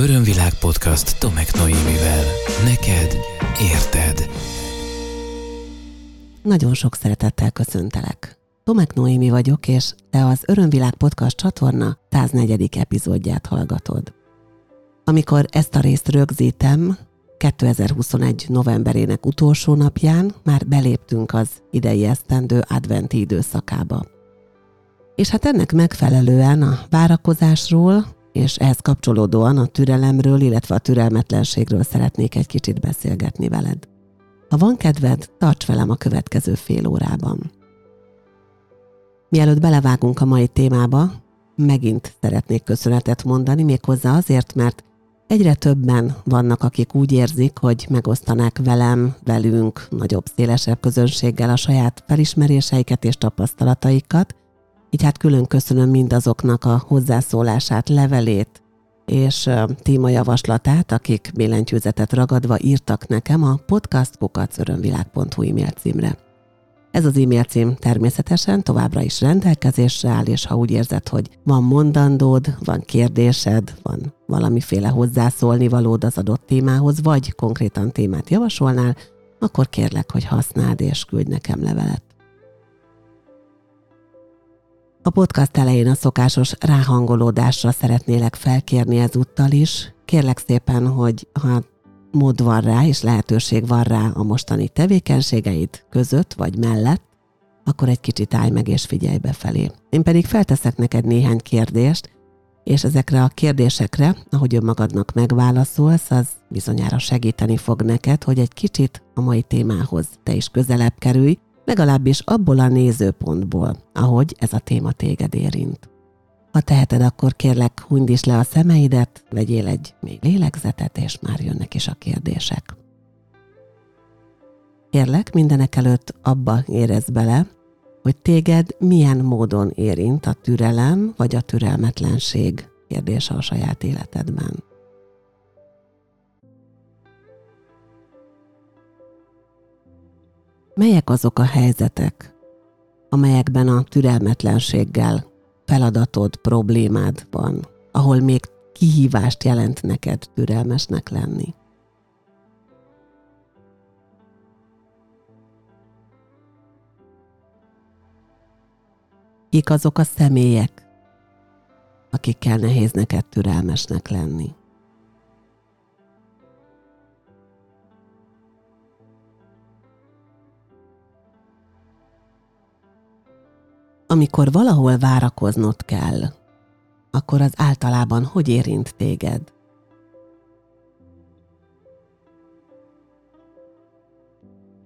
Örömvilág podcast Tomek Noémivel. Neked érted. Nagyon sok szeretettel köszöntelek. Tomek Noémi vagyok, és te az Örömvilág podcast csatorna 104. epizódját hallgatod. Amikor ezt a részt rögzítem, 2021. novemberének utolsó napján már beléptünk az idei esztendő adventi időszakába. És hát ennek megfelelően a várakozásról és ehhez kapcsolódóan a türelemről, illetve a türelmetlenségről szeretnék egy kicsit beszélgetni veled. Ha van kedved, tarts velem a következő fél órában. Mielőtt belevágunk a mai témába, megint szeretnék köszönetet mondani, méghozzá azért, mert egyre többen vannak, akik úgy érzik, hogy megosztanák velem, velünk, nagyobb, szélesebb közönséggel a saját felismeréseiket és tapasztalataikat, így hát külön köszönöm mindazoknak a hozzászólását, levelét és témajavaslatát, akik billentyűzetet ragadva írtak nekem a podcastkukacörömvilág.hu e-mail címre. Ez az e-mail cím természetesen továbbra is rendelkezésre áll, és ha úgy érzed, hogy van mondandód, van kérdésed, van valamiféle hozzászólni valód az adott témához, vagy konkrétan témát javasolnál, akkor kérlek, hogy használd és küldj nekem levelet. A podcast elején a szokásos ráhangolódásra szeretnélek felkérni ezúttal is. Kérlek szépen, hogy ha mód van rá és lehetőség van rá a mostani tevékenységeid között vagy mellett, akkor egy kicsit állj meg és figyelj befelé. Én pedig felteszek neked néhány kérdést, és ezekre a kérdésekre, ahogy önmagadnak megválaszolsz, az bizonyára segíteni fog neked, hogy egy kicsit a mai témához te is közelebb kerülj, legalábbis abból a nézőpontból, ahogy ez a téma téged érint. Ha teheted, akkor kérlek, hunyd is le a szemeidet, vegyél egy még lélegzetet, és már jönnek is a kérdések. Kérlek, mindenek előtt abba érez bele, hogy téged milyen módon érint a türelem vagy a türelmetlenség kérdése a saját életedben. Melyek azok a helyzetek, amelyekben a türelmetlenséggel feladatod, problémád van, ahol még kihívást jelent neked türelmesnek lenni? Kik azok a személyek, akikkel nehéz neked türelmesnek lenni? Amikor valahol várakoznod kell, akkor az általában hogy érint téged?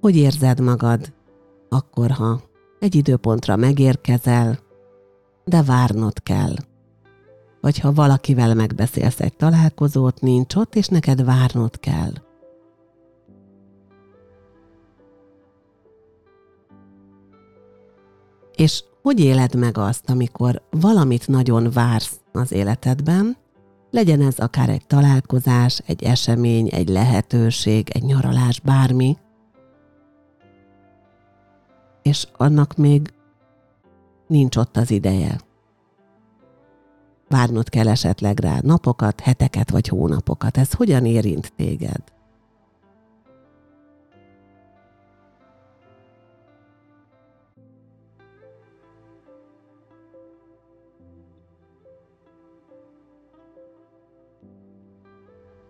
Hogy érzed magad akkor, ha egy időpontra megérkezel, de várnod kell? Vagy ha valakivel megbeszélsz egy találkozót, nincs ott, és neked várnod kell? És hogy éled meg azt, amikor valamit nagyon vársz az életedben, legyen ez akár egy találkozás, egy esemény, egy lehetőség, egy nyaralás, bármi, és annak még nincs ott az ideje. Várnod kell esetleg rá napokat, heteket vagy hónapokat. Ez hogyan érint téged?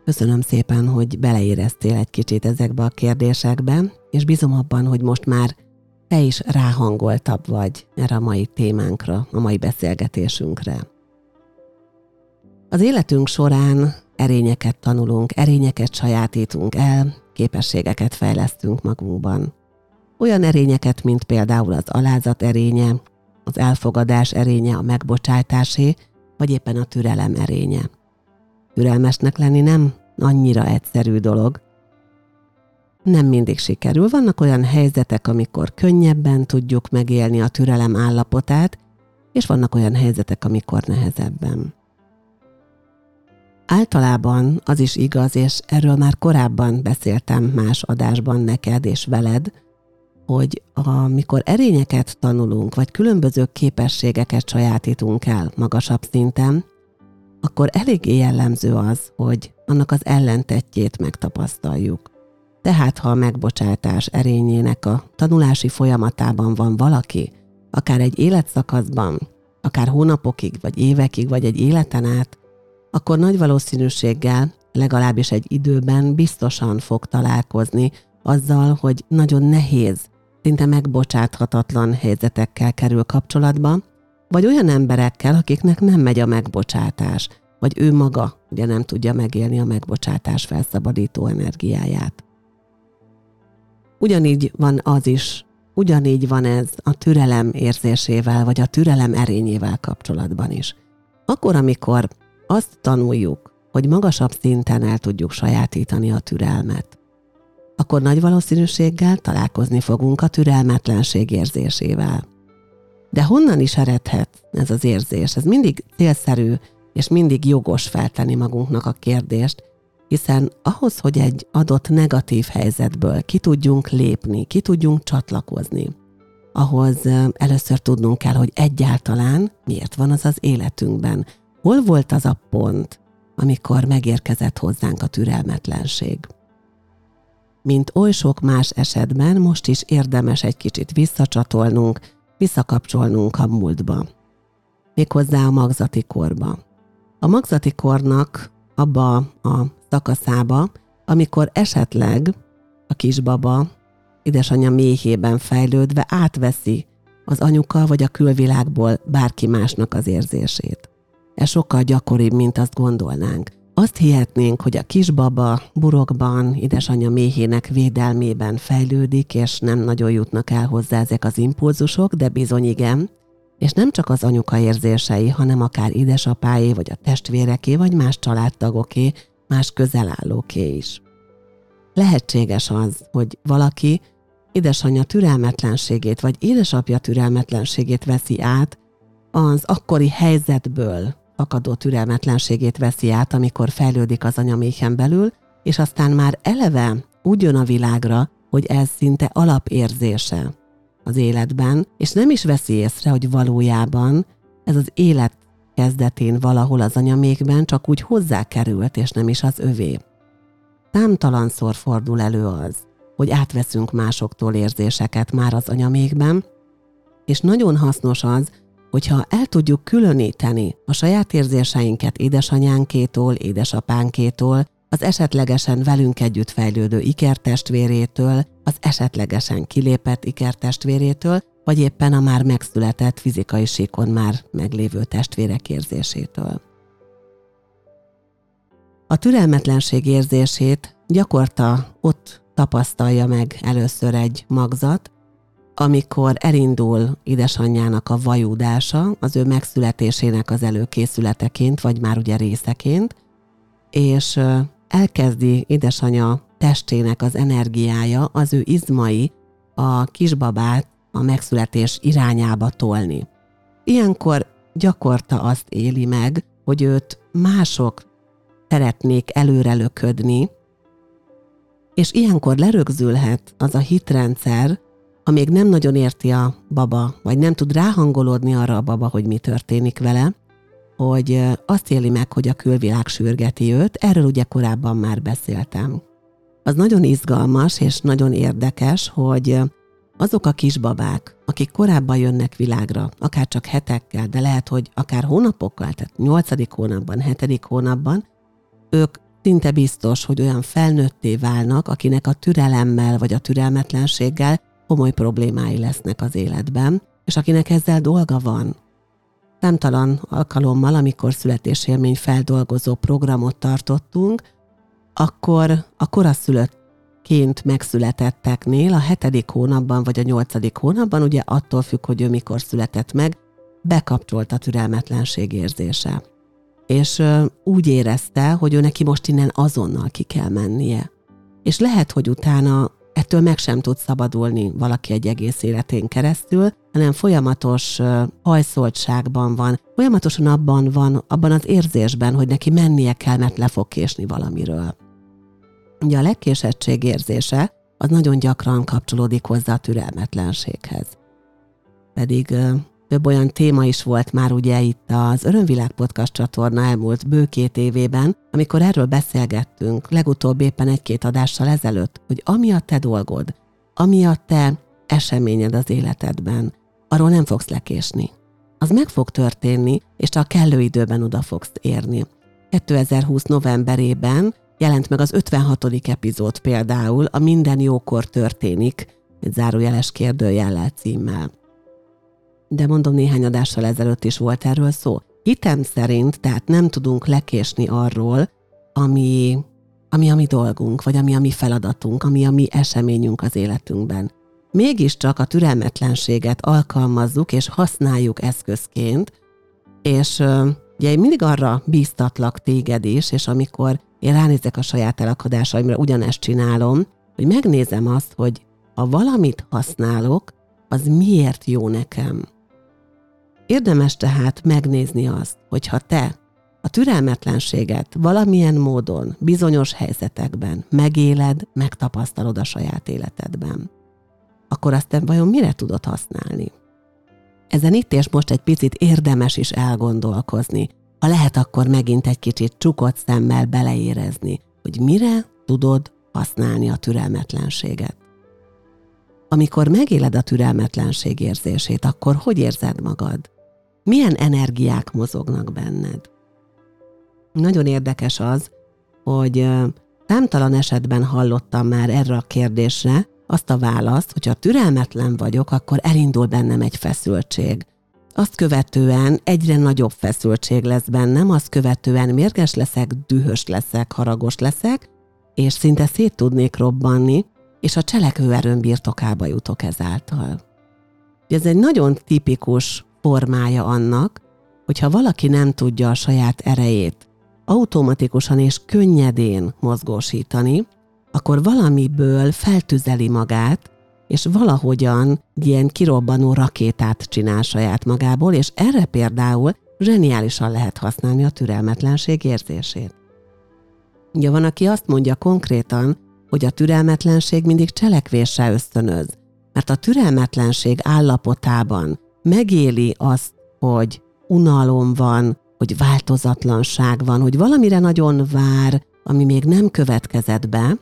Köszönöm szépen, hogy beleéreztél egy kicsit ezekbe a kérdésekbe, és bízom abban, hogy most már te is ráhangoltabb vagy erre a mai témánkra, a mai beszélgetésünkre. Az életünk során erényeket tanulunk, erényeket sajátítunk el, képességeket fejlesztünk magunkban. Olyan erényeket, mint például az alázat erénye, az elfogadás erénye, a megbocsátásé, vagy éppen a türelem erénye. Türelmesnek lenni nem annyira egyszerű dolog. Nem mindig sikerül. Vannak olyan helyzetek, amikor könnyebben tudjuk megélni a türelem állapotát, és vannak olyan helyzetek, amikor nehezebben. Általában az is igaz, és erről már korábban beszéltem más adásban neked és veled, hogy amikor erényeket tanulunk, vagy különböző képességeket sajátítunk el magasabb szinten, akkor eléggé jellemző az, hogy annak az ellentetjét megtapasztaljuk. Tehát, ha a megbocsátás erényének a tanulási folyamatában van valaki, akár egy életszakaszban, akár hónapokig, vagy évekig, vagy egy életen át, akkor nagy valószínűséggel, legalábbis egy időben biztosan fog találkozni azzal, hogy nagyon nehéz, szinte megbocsáthatatlan helyzetekkel kerül kapcsolatba, vagy olyan emberekkel, akiknek nem megy a megbocsátás, vagy ő maga ugye nem tudja megélni a megbocsátás felszabadító energiáját. Ugyanígy van az is, ugyanígy van ez a türelem érzésével, vagy a türelem erényével kapcsolatban is. Akkor, amikor azt tanuljuk, hogy magasabb szinten el tudjuk sajátítani a türelmet, akkor nagy valószínűséggel találkozni fogunk a türelmetlenség érzésével. De honnan is eredhet ez az érzés? Ez mindig célszerű és mindig jogos feltenni magunknak a kérdést, hiszen ahhoz, hogy egy adott negatív helyzetből ki tudjunk lépni, ki tudjunk csatlakozni, ahhoz először tudnunk kell, hogy egyáltalán miért van az az életünkben. Hol volt az a pont, amikor megérkezett hozzánk a türelmetlenség. Mint oly sok más esetben, most is érdemes egy kicsit visszacsatolnunk, visszakapcsolnunk a múltba. Méghozzá a magzati korba. A magzati kornak abba a szakaszába, amikor esetleg a kisbaba édesanyja méhében fejlődve átveszi az anyuka vagy a külvilágból bárki másnak az érzését. Ez sokkal gyakoribb, mint azt gondolnánk. Azt hihetnénk, hogy a kisbaba burokban, édesanyja méhének védelmében fejlődik, és nem nagyon jutnak el hozzá ezek az impulzusok, de bizony igen. És nem csak az anyuka érzései, hanem akár édesapáé, vagy a testvéreké, vagy más családtagoké, más közelállóké is. Lehetséges az, hogy valaki édesanyja türelmetlenségét, vagy édesapja türelmetlenségét veszi át, az akkori helyzetből akadó türelmetlenségét veszi át, amikor fejlődik az anyaméhen belül, és aztán már eleve úgy jön a világra, hogy ez szinte alapérzése az életben, és nem is veszi észre, hogy valójában ez az élet kezdetén valahol az anyamékben csak úgy hozzákerült, és nem is az övé. Számtalanszor fordul elő az, hogy átveszünk másoktól érzéseket már az anyamékben, és nagyon hasznos az, hogyha el tudjuk különíteni a saját érzéseinket édesanyánkétól, édesapánkétól, az esetlegesen velünk együtt fejlődő ikertestvérétől, az esetlegesen kilépett ikertestvérétől, vagy éppen a már megszületett fizikai síkon már meglévő testvérek érzésétől. A türelmetlenség érzését gyakorta ott tapasztalja meg először egy magzat, amikor elindul édesanyjának a vajúdása az ő megszületésének az előkészületeként, vagy már ugye részeként, és elkezdi édesanya testének az energiája, az ő izmai a kisbabát a megszületés irányába tolni. Ilyenkor gyakorta azt éli meg, hogy őt mások szeretnék előrelöködni, és ilyenkor lerögzülhet az a hitrendszer, ha még nem nagyon érti a baba, vagy nem tud ráhangolódni arra a baba, hogy mi történik vele, hogy azt éli meg, hogy a külvilág sürgeti őt, erről ugye korábban már beszéltem. Az nagyon izgalmas és nagyon érdekes, hogy azok a kisbabák, akik korábban jönnek világra, akár csak hetekkel, de lehet, hogy akár hónapokkal, tehát nyolcadik hónapban, hetedik hónapban, ők szinte biztos, hogy olyan felnőtté válnak, akinek a türelemmel vagy a türelmetlenséggel komoly problémái lesznek az életben, és akinek ezzel dolga van. Számtalan alkalommal, amikor születésélmény feldolgozó programot tartottunk, akkor a koraszülöttként megszületetteknél a hetedik hónapban vagy a nyolcadik hónapban, ugye attól függ, hogy ő mikor született meg, bekapcsolt a türelmetlenség érzése. És úgy érezte, hogy ő neki most innen azonnal ki kell mennie. És lehet, hogy utána ettől meg sem tud szabadulni valaki egy egész életén keresztül, hanem folyamatos hajszoltságban van, folyamatosan abban van, abban az érzésben, hogy neki mennie kell, mert le fog késni valamiről. Ugye a legkésettség érzése az nagyon gyakran kapcsolódik hozzá a türelmetlenséghez. Pedig több olyan téma is volt már ugye itt az Örömvilág Podcast csatorna elmúlt bő két évében, amikor erről beszélgettünk, legutóbb éppen egy-két adással ezelőtt, hogy ami a te dolgod, ami a te eseményed az életedben, arról nem fogsz lekésni. Az meg fog történni, és a kellő időben oda fogsz érni. 2020 novemberében jelent meg az 56. epizód például, a Minden jókor történik, egy zárójeles kérdőjellel címmel. De mondom, néhány adással ezelőtt is volt erről szó. Hitem szerint, tehát nem tudunk lekésni arról, ami, ami a mi dolgunk, vagy ami a mi feladatunk, ami a mi eseményünk az életünkben. Mégiscsak a türelmetlenséget alkalmazzuk és használjuk eszközként, és ugye én mindig arra bíztatlak téged is, és amikor én ránézek a saját elakadásaimra, ugyanezt csinálom, hogy megnézem azt, hogy ha valamit használok, az miért jó nekem. Érdemes tehát megnézni azt, hogy ha te a türelmetlenséget valamilyen módon, bizonyos helyzetekben megéled, megtapasztalod a saját életedben, akkor azt te vajon mire tudod használni? Ezen itt és most egy picit érdemes is elgondolkozni, ha lehet, akkor megint egy kicsit csukott szemmel beleérezni, hogy mire tudod használni a türelmetlenséget. Amikor megéled a türelmetlenség érzését, akkor hogy érzed magad? Milyen energiák mozognak benned? Nagyon érdekes az, hogy számtalan esetben hallottam már erre a kérdésre azt a választ, hogy ha türelmetlen vagyok, akkor elindul bennem egy feszültség. Azt követően egyre nagyobb feszültség lesz bennem, azt követően mérges leszek, dühös leszek, haragos leszek, és szinte szét tudnék robbanni, és a cselekvőerőn birtokába jutok ezáltal. Ez egy nagyon tipikus formája annak, hogyha valaki nem tudja a saját erejét automatikusan és könnyedén mozgósítani, akkor valamiből feltüzeli magát, és valahogyan ilyen kirobbanó rakétát csinál saját magából, és erre például zseniálisan lehet használni a türelmetlenség érzését. Ugye van, aki azt mondja konkrétan, hogy a türelmetlenség mindig cselekvéssel ösztönöz, mert a türelmetlenség állapotában megéli azt, hogy unalom van, hogy változatlanság van, hogy valamire nagyon vár, ami még nem következett be,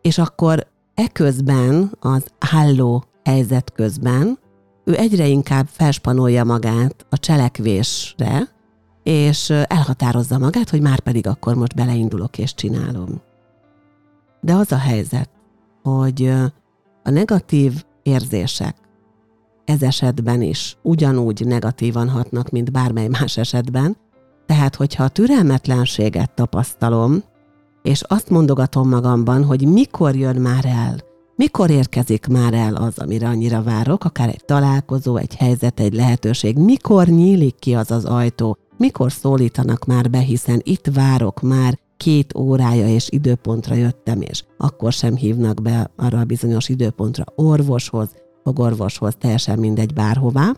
és akkor eközben, az álló helyzet közben, ő egyre inkább felspanolja magát a cselekvésre, és elhatározza magát, hogy már pedig akkor most beleindulok és csinálom. De az a helyzet, hogy a negatív érzések ez esetben is ugyanúgy negatívan hatnak, mint bármely más esetben, tehát hogyha a türelmetlenséget tapasztalom, és azt mondogatom magamban, hogy mikor jön már el, mikor érkezik már el az, amire annyira várok, akár egy találkozó, egy helyzet, egy lehetőség, mikor nyílik ki az az ajtó, mikor szólítanak már be, hiszen itt várok már két órája és időpontra jöttem, és akkor sem hívnak be arra a bizonyos időpontra orvoshoz, fogorvoshoz, teljesen mindegy bárhová.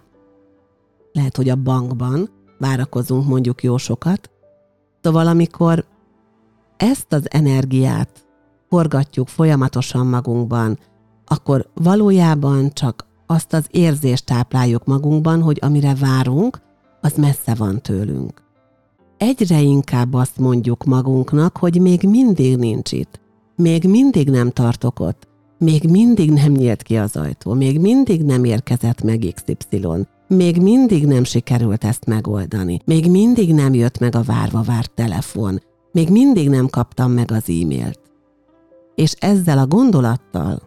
Lehet, hogy a bankban várakozunk mondjuk jó sokat. Szóval amikor ezt az energiát forgatjuk folyamatosan magunkban, akkor valójában csak azt az érzést tápláljuk magunkban, hogy amire várunk, az messze van tőlünk. Egyre inkább azt mondjuk magunknak, hogy még mindig nincs itt, még mindig nem tartok ott, még mindig nem nyílt ki az ajtó, még mindig nem érkezett meg XY, még mindig nem sikerült ezt megoldani, még mindig nem jött meg a várva várt telefon, még mindig nem kaptam meg az e-mailt. És ezzel a gondolattal,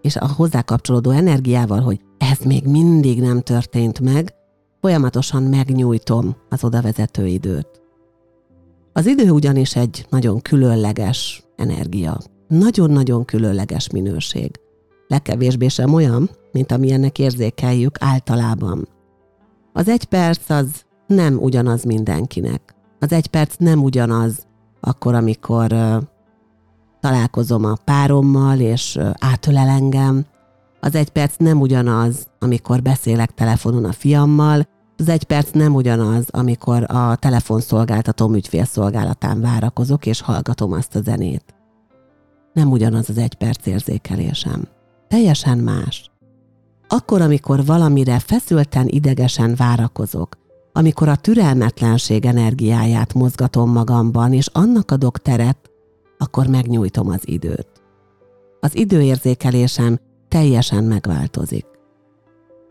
és a hozzá kapcsolódó energiával, hogy ez még mindig nem történt meg, folyamatosan megnyújtom az odavezető időt. Az idő ugyanis egy nagyon különleges energia, nagyon-nagyon különleges minőség. Legkevésbé sem olyan, mint amilyennek érzékeljük általában. Az egy perc az nem ugyanaz mindenkinek. Az egy perc nem ugyanaz akkor, amikor találkozom a párommal, és átölel engem. Az egy perc nem ugyanaz, amikor beszélek telefonon a fiammal, az egy perc nem ugyanaz, amikor a telefonszolgáltatóm ügyfélszolgálatán várakozok, és hallgatom azt a zenét nem ugyanaz az egy perc érzékelésem. Teljesen más. Akkor, amikor valamire feszülten, idegesen várakozok, amikor a türelmetlenség energiáját mozgatom magamban, és annak adok teret, akkor megnyújtom az időt. Az időérzékelésem teljesen megváltozik.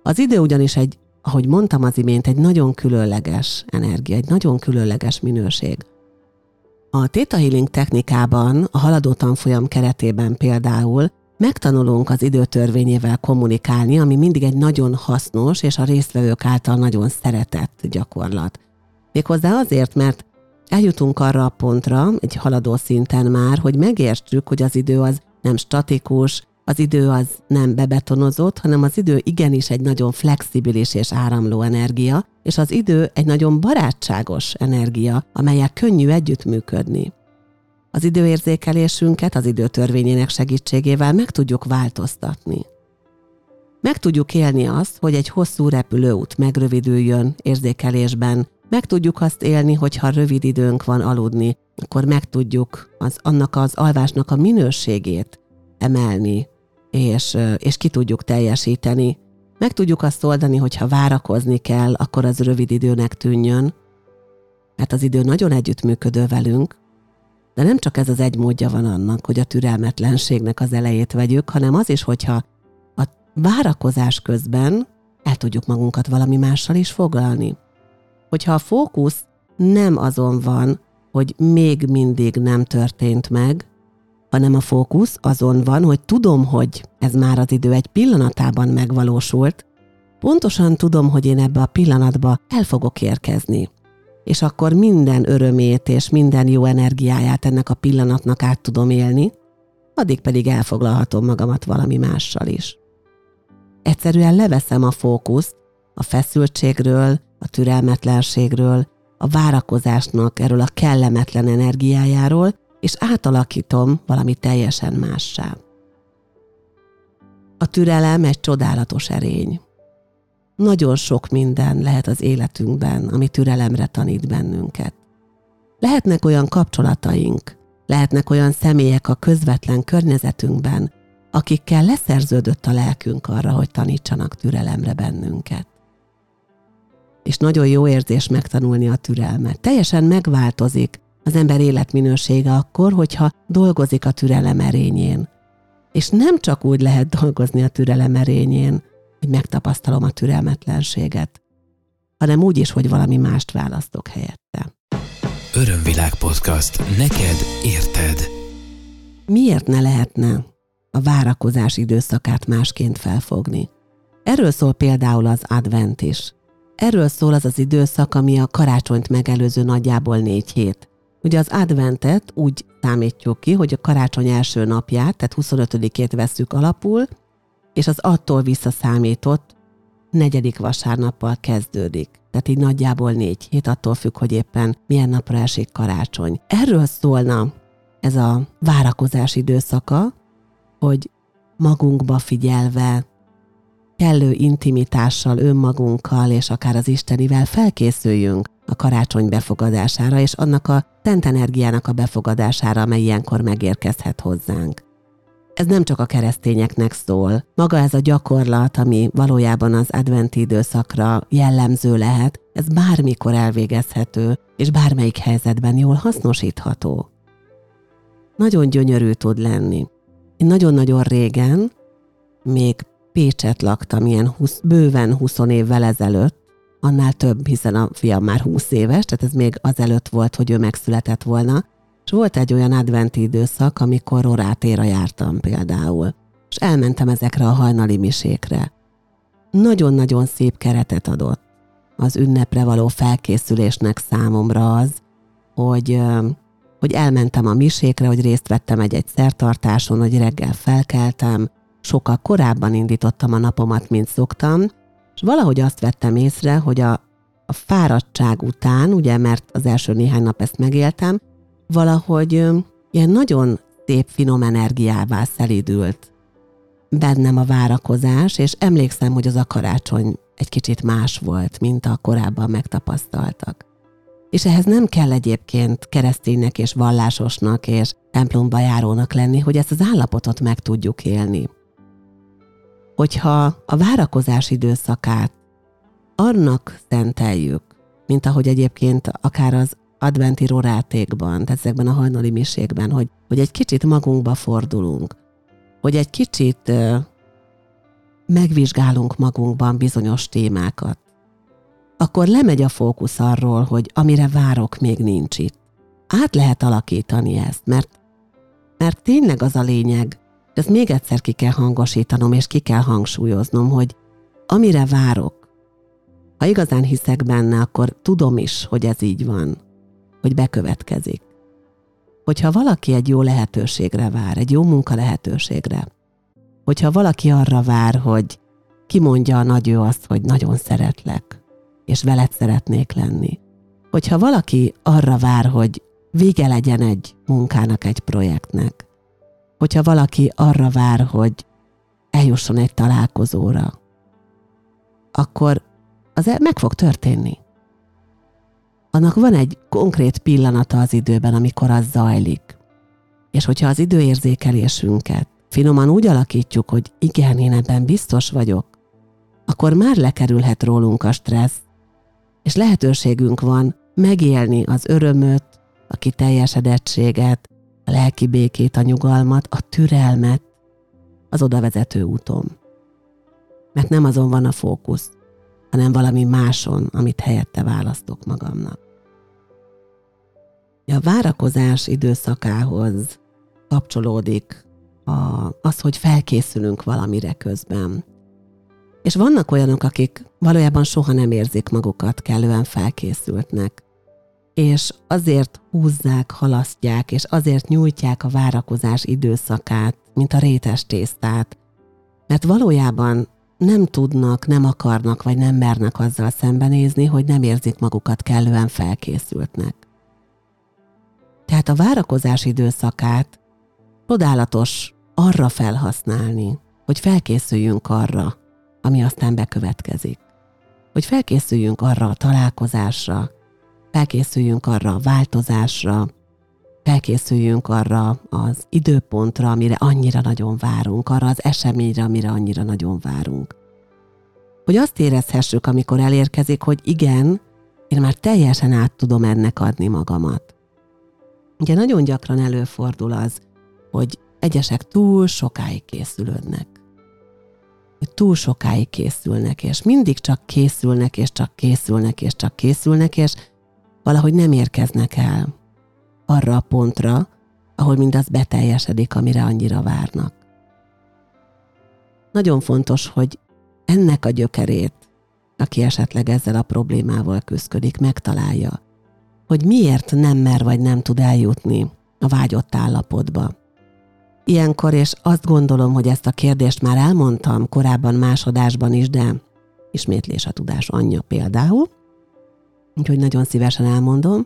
Az idő ugyanis egy, ahogy mondtam az imént, egy nagyon különleges energia, egy nagyon különleges minőség. A Theta Healing technikában, a haladó tanfolyam keretében például megtanulunk az időtörvényével kommunikálni, ami mindig egy nagyon hasznos és a résztvevők által nagyon szeretett gyakorlat. Méghozzá azért, mert eljutunk arra a pontra, egy haladó szinten már, hogy megértsük, hogy az idő az nem statikus, az idő az nem bebetonozott, hanem az idő igenis egy nagyon flexibilis és áramló energia, és az idő egy nagyon barátságos energia, amelyek könnyű együttműködni. Az időérzékelésünket az időtörvényének segítségével meg tudjuk változtatni. Meg tudjuk élni azt, hogy egy hosszú repülőút megrövidüljön érzékelésben, meg tudjuk azt élni, hogy ha rövid időnk van aludni, akkor meg tudjuk az, annak az alvásnak a minőségét emelni, és, és ki tudjuk teljesíteni. Meg tudjuk azt oldani, hogy ha várakozni kell, akkor az rövid időnek tűnjön, mert az idő nagyon együttműködő velünk, de nem csak ez az egy módja van annak, hogy a türelmetlenségnek az elejét vegyük, hanem az is, hogyha a várakozás közben el tudjuk magunkat valami mással is foglalni. Hogyha a fókusz nem azon van, hogy még mindig nem történt meg, hanem a fókusz azon van, hogy tudom, hogy ez már az idő egy pillanatában megvalósult, pontosan tudom, hogy én ebbe a pillanatba el fogok érkezni. És akkor minden örömét és minden jó energiáját ennek a pillanatnak át tudom élni, addig pedig elfoglalhatom magamat valami mással is. Egyszerűen leveszem a fókuszt a feszültségről, a türelmetlenségről, a várakozásnak erről a kellemetlen energiájáról, és átalakítom valami teljesen mássá. A türelem egy csodálatos erény. Nagyon sok minden lehet az életünkben, ami türelemre tanít bennünket. Lehetnek olyan kapcsolataink, lehetnek olyan személyek a közvetlen környezetünkben, akikkel leszerződött a lelkünk arra, hogy tanítsanak türelemre bennünket. És nagyon jó érzés megtanulni a türelmet. Teljesen megváltozik az ember életminősége akkor, hogyha dolgozik a türelem erényén. És nem csak úgy lehet dolgozni a türelem erényén, hogy megtapasztalom a türelmetlenséget, hanem úgy is, hogy valami mást választok helyette. Örömvilág podcast. Neked érted. Miért ne lehetne a várakozás időszakát másként felfogni? Erről szól például az advent is. Erről szól az az időszak, ami a karácsonyt megelőző nagyjából négy hét. Ugye az adventet úgy számítjuk ki, hogy a karácsony első napját, tehát 25-ét veszük alapul, és az attól visszaszámított negyedik vasárnappal kezdődik. Tehát így nagyjából négy hét, attól függ, hogy éppen milyen napra esik karácsony. Erről szólna ez a várakozás időszaka, hogy magunkba figyelve, kellő intimitással, önmagunkkal és akár az Istenivel felkészüljünk a karácsony befogadására, és annak a szent energiának a befogadására, amely ilyenkor megérkezhet hozzánk. Ez nem csak a keresztényeknek szól. Maga ez a gyakorlat, ami valójában az adventi időszakra jellemző lehet, ez bármikor elvégezhető, és bármelyik helyzetben jól hasznosítható. Nagyon gyönyörű tud lenni. Én nagyon-nagyon régen, még Pécset laktam, ilyen 20, bőven 20 évvel ezelőtt, annál több, hiszen a fiam már 20 éves, tehát ez még azelőtt volt, hogy ő megszületett volna, és volt egy olyan adventi időszak, amikor Rorátéra jártam például, és elmentem ezekre a hajnali misékre. Nagyon-nagyon szép keretet adott az ünnepre való felkészülésnek számomra az, hogy, hogy elmentem a misékre, hogy részt vettem egy-egy szertartáson, hogy reggel felkeltem, sokkal korábban indítottam a napomat, mint szoktam, és valahogy azt vettem észre, hogy a, a fáradtság után, ugye, mert az első néhány nap ezt megéltem, valahogy ilyen nagyon szép, finom energiává szelidült bennem a várakozás, és emlékszem, hogy az a karácsony egy kicsit más volt, mint a korábban megtapasztaltak. És ehhez nem kell egyébként kereszténynek és vallásosnak és templomba járónak lenni, hogy ezt az állapotot meg tudjuk élni hogyha a várakozás időszakát annak szenteljük, mint ahogy egyébként akár az adventi rorátékban, tehát ezekben a hajnali miségben, hogy, hogy egy kicsit magunkba fordulunk, hogy egy kicsit megvizsgálunk magunkban bizonyos témákat, akkor lemegy a fókusz arról, hogy amire várok, még nincs itt. Át lehet alakítani ezt, mert, mert tényleg az a lényeg, ezt még egyszer ki kell hangosítanom, és ki kell hangsúlyoznom, hogy amire várok, ha igazán hiszek benne, akkor tudom is, hogy ez így van, hogy bekövetkezik. Hogyha valaki egy jó lehetőségre vár, egy jó munka lehetőségre, hogyha valaki arra vár, hogy kimondja a nagy ő azt, hogy nagyon szeretlek, és veled szeretnék lenni. Hogyha valaki arra vár, hogy vége legyen egy munkának, egy projektnek, hogyha valaki arra vár, hogy eljusson egy találkozóra, akkor az meg fog történni. Annak van egy konkrét pillanata az időben, amikor az zajlik. És hogyha az időérzékelésünket finoman úgy alakítjuk, hogy igen, én ebben biztos vagyok, akkor már lekerülhet rólunk a stressz, és lehetőségünk van megélni az örömöt, a kiteljesedettséget, a lelki békét, a nyugalmat, a türelmet az oda vezető úton. Mert nem azon van a fókusz, hanem valami máson, amit helyette választok magamnak. A várakozás időszakához kapcsolódik a, az, hogy felkészülünk valamire közben. És vannak olyanok, akik valójában soha nem érzik magukat kellően felkészültnek, és azért húzzák, halasztják, és azért nyújtják a várakozás időszakát, mint a rétes tésztát, mert valójában nem tudnak, nem akarnak, vagy nem mernek azzal szembenézni, hogy nem érzik magukat kellően felkészültnek. Tehát a várakozás időszakát csodálatos arra felhasználni, hogy felkészüljünk arra, ami aztán bekövetkezik. Hogy felkészüljünk arra a találkozásra, felkészüljünk arra a változásra, felkészüljünk arra az időpontra, amire annyira nagyon várunk, arra az eseményre, amire annyira nagyon várunk. Hogy azt érezhessük, amikor elérkezik, hogy igen, én már teljesen át tudom ennek adni magamat. Ugye nagyon gyakran előfordul az, hogy egyesek túl sokáig készülődnek. Túl sokáig készülnek, és mindig csak készülnek, és csak készülnek, és csak készülnek, és valahogy nem érkeznek el arra a pontra, ahol mindaz beteljesedik, amire annyira várnak. Nagyon fontos, hogy ennek a gyökerét, aki esetleg ezzel a problémával küzdik, megtalálja, hogy miért nem mer vagy nem tud eljutni a vágyott állapotba. Ilyenkor, és azt gondolom, hogy ezt a kérdést már elmondtam korábban másodásban is, de ismétlés a tudás anyja például, úgyhogy nagyon szívesen elmondom,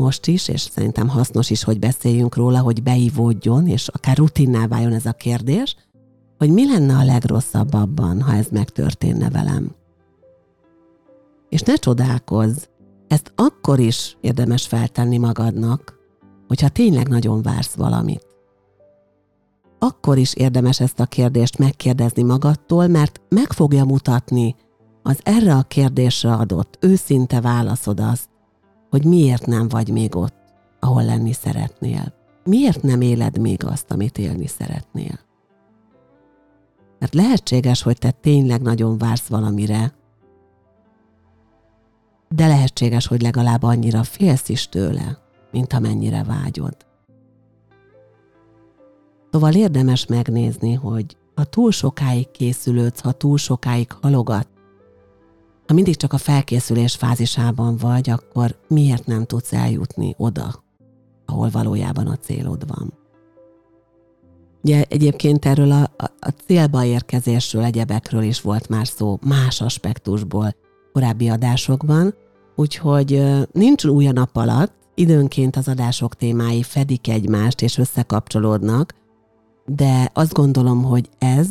most is, és szerintem hasznos is, hogy beszéljünk róla, hogy beivódjon, és akár rutinná váljon ez a kérdés, hogy mi lenne a legrosszabb abban, ha ez megtörténne velem. És ne csodálkozz, ezt akkor is érdemes feltenni magadnak, hogyha tényleg nagyon vársz valamit. Akkor is érdemes ezt a kérdést megkérdezni magadtól, mert meg fogja mutatni az erre a kérdésre adott őszinte válaszod azt, hogy miért nem vagy még ott, ahol lenni szeretnél. Miért nem éled még azt, amit élni szeretnél? Mert lehetséges, hogy te tényleg nagyon vársz valamire, de lehetséges, hogy legalább annyira félsz is tőle, mint amennyire vágyod. Szóval érdemes megnézni, hogy ha túl sokáig készülődsz, ha túl sokáig halogat, ha mindig csak a felkészülés fázisában vagy, akkor miért nem tudsz eljutni oda, ahol valójában a célod van? Ugye egyébként erről a, a, a célba érkezésről, egyebekről is volt már szó más aspektusból korábbi adásokban, úgyhogy nincs új a nap alatt, időnként az adások témái fedik egymást és összekapcsolódnak, de azt gondolom, hogy ez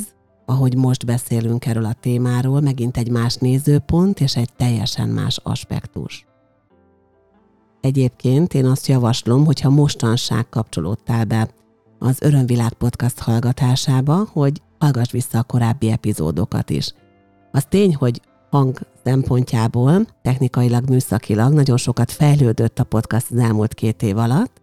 ahogy most beszélünk erről a témáról, megint egy más nézőpont és egy teljesen más aspektus. Egyébként én azt javaslom, hogyha mostanság kapcsolódtál be az Örömvilág podcast hallgatásába, hogy hallgass vissza a korábbi epizódokat is. Az tény, hogy hang szempontjából, technikailag, műszakilag nagyon sokat fejlődött a podcast az elmúlt két év alatt,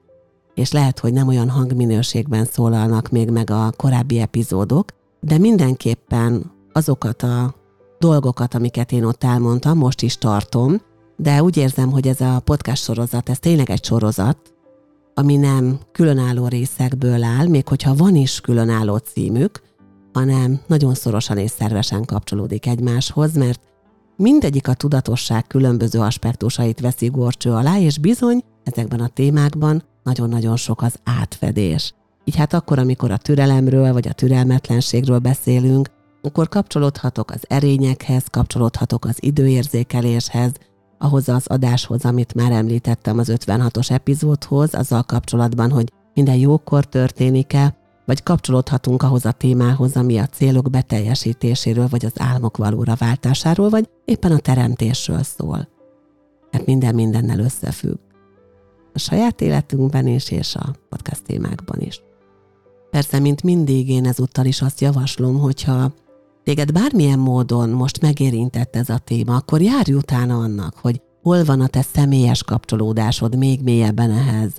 és lehet, hogy nem olyan hangminőségben szólalnak még meg a korábbi epizódok, de mindenképpen azokat a dolgokat, amiket én ott elmondtam, most is tartom, de úgy érzem, hogy ez a podcast sorozat, ez tényleg egy sorozat, ami nem különálló részekből áll, még hogyha van is különálló címük, hanem nagyon szorosan és szervesen kapcsolódik egymáshoz, mert mindegyik a tudatosság különböző aspektusait veszi gorcső alá, és bizony ezekben a témákban nagyon-nagyon sok az átfedés. Így hát akkor, amikor a türelemről vagy a türelmetlenségről beszélünk, akkor kapcsolódhatok az erényekhez, kapcsolódhatok az időérzékeléshez, ahhoz az adáshoz, amit már említettem az 56-os epizódhoz, azzal kapcsolatban, hogy minden jókor történik-e, vagy kapcsolódhatunk ahhoz a témához, ami a célok beteljesítéséről, vagy az álmok valóra váltásáról, vagy éppen a teremtésről szól. Mert minden mindennel összefügg. A saját életünkben is, és a podcast témákban is. Persze, mint mindig, én ezúttal is azt javaslom, hogyha téged bármilyen módon most megérintett ez a téma, akkor járj utána annak, hogy hol van a te személyes kapcsolódásod még mélyebben ehhez,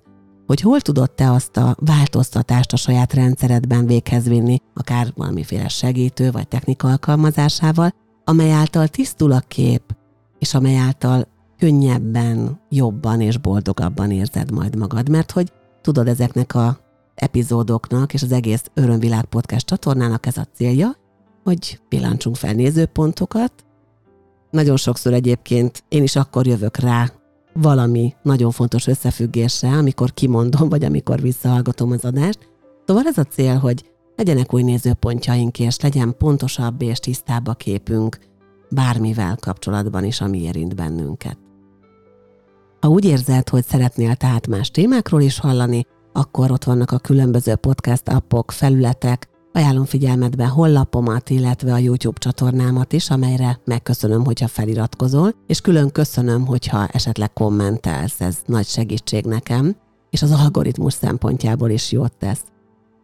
hogy hol tudod te azt a változtatást a saját rendszeredben véghez vinni, akár valamiféle segítő vagy technika alkalmazásával, amely által tisztul a kép, és amely által könnyebben, jobban és boldogabban érzed majd magad, mert hogy tudod ezeknek a epizódoknak és az egész Örömvilág podcast csatornának ez a célja, hogy pillancsunk fel nézőpontokat. Nagyon sokszor egyébként én is akkor jövök rá valami nagyon fontos összefüggésre, amikor kimondom, vagy amikor visszahallgatom az adást. Szóval ez a cél, hogy legyenek új nézőpontjaink, és legyen pontosabb és tisztább a képünk bármivel kapcsolatban is, ami érint bennünket. Ha úgy érzed, hogy szeretnél tehát más témákról is hallani, akkor ott vannak a különböző podcast appok, felületek, Ajánlom figyelmetbe honlapomat, illetve a YouTube csatornámat is, amelyre megköszönöm, hogyha feliratkozol, és külön köszönöm, hogyha esetleg kommentelsz, ez nagy segítség nekem, és az algoritmus szempontjából is jót tesz.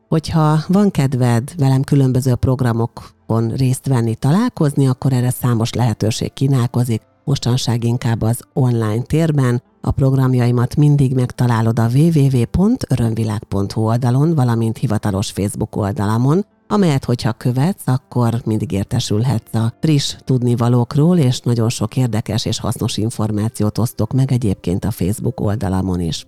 Hogyha van kedved velem különböző programokon részt venni, találkozni, akkor erre számos lehetőség kínálkozik, mostanság inkább az online térben. A programjaimat mindig megtalálod a www.örömvilág.hu oldalon, valamint hivatalos Facebook oldalamon, amelyet, hogyha követsz, akkor mindig értesülhetsz a friss tudnivalókról, és nagyon sok érdekes és hasznos információt osztok meg egyébként a Facebook oldalamon is.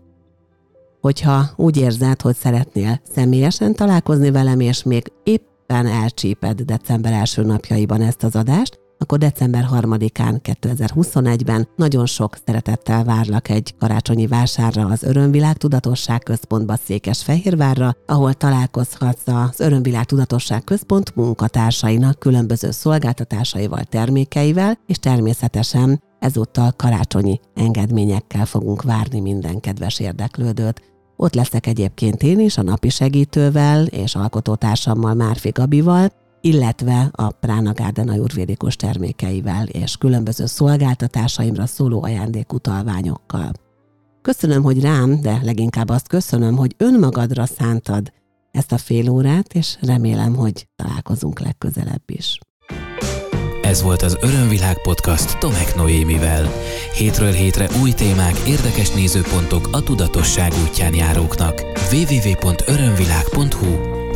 Hogyha úgy érzed, hogy szeretnél személyesen találkozni velem, és még éppen elcsíped december első napjaiban ezt az adást, akkor december 3-án 2021-ben nagyon sok szeretettel várlak egy karácsonyi vásárra az Örömvilág Tudatosság Központba Székesfehérvárra, ahol találkozhatsz az Örömvilág Tudatosság Központ munkatársainak különböző szolgáltatásaival, termékeivel, és természetesen ezúttal karácsonyi engedményekkel fogunk várni minden kedves érdeklődőt. Ott leszek egyébként én is a napi segítővel és alkotótársammal Márfi Gabival, illetve a Prána Garden ajurvédikus termékeivel és különböző szolgáltatásaimra szóló ajándékutalványokkal. Köszönöm, hogy rám, de leginkább azt köszönöm, hogy önmagadra szántad ezt a fél órát, és remélem, hogy találkozunk legközelebb is. Ez volt az Örömvilág podcast Tomek Noémivel. Hétről hétre új témák, érdekes nézőpontok a tudatosság útján járóknak. www.örömvilág.hu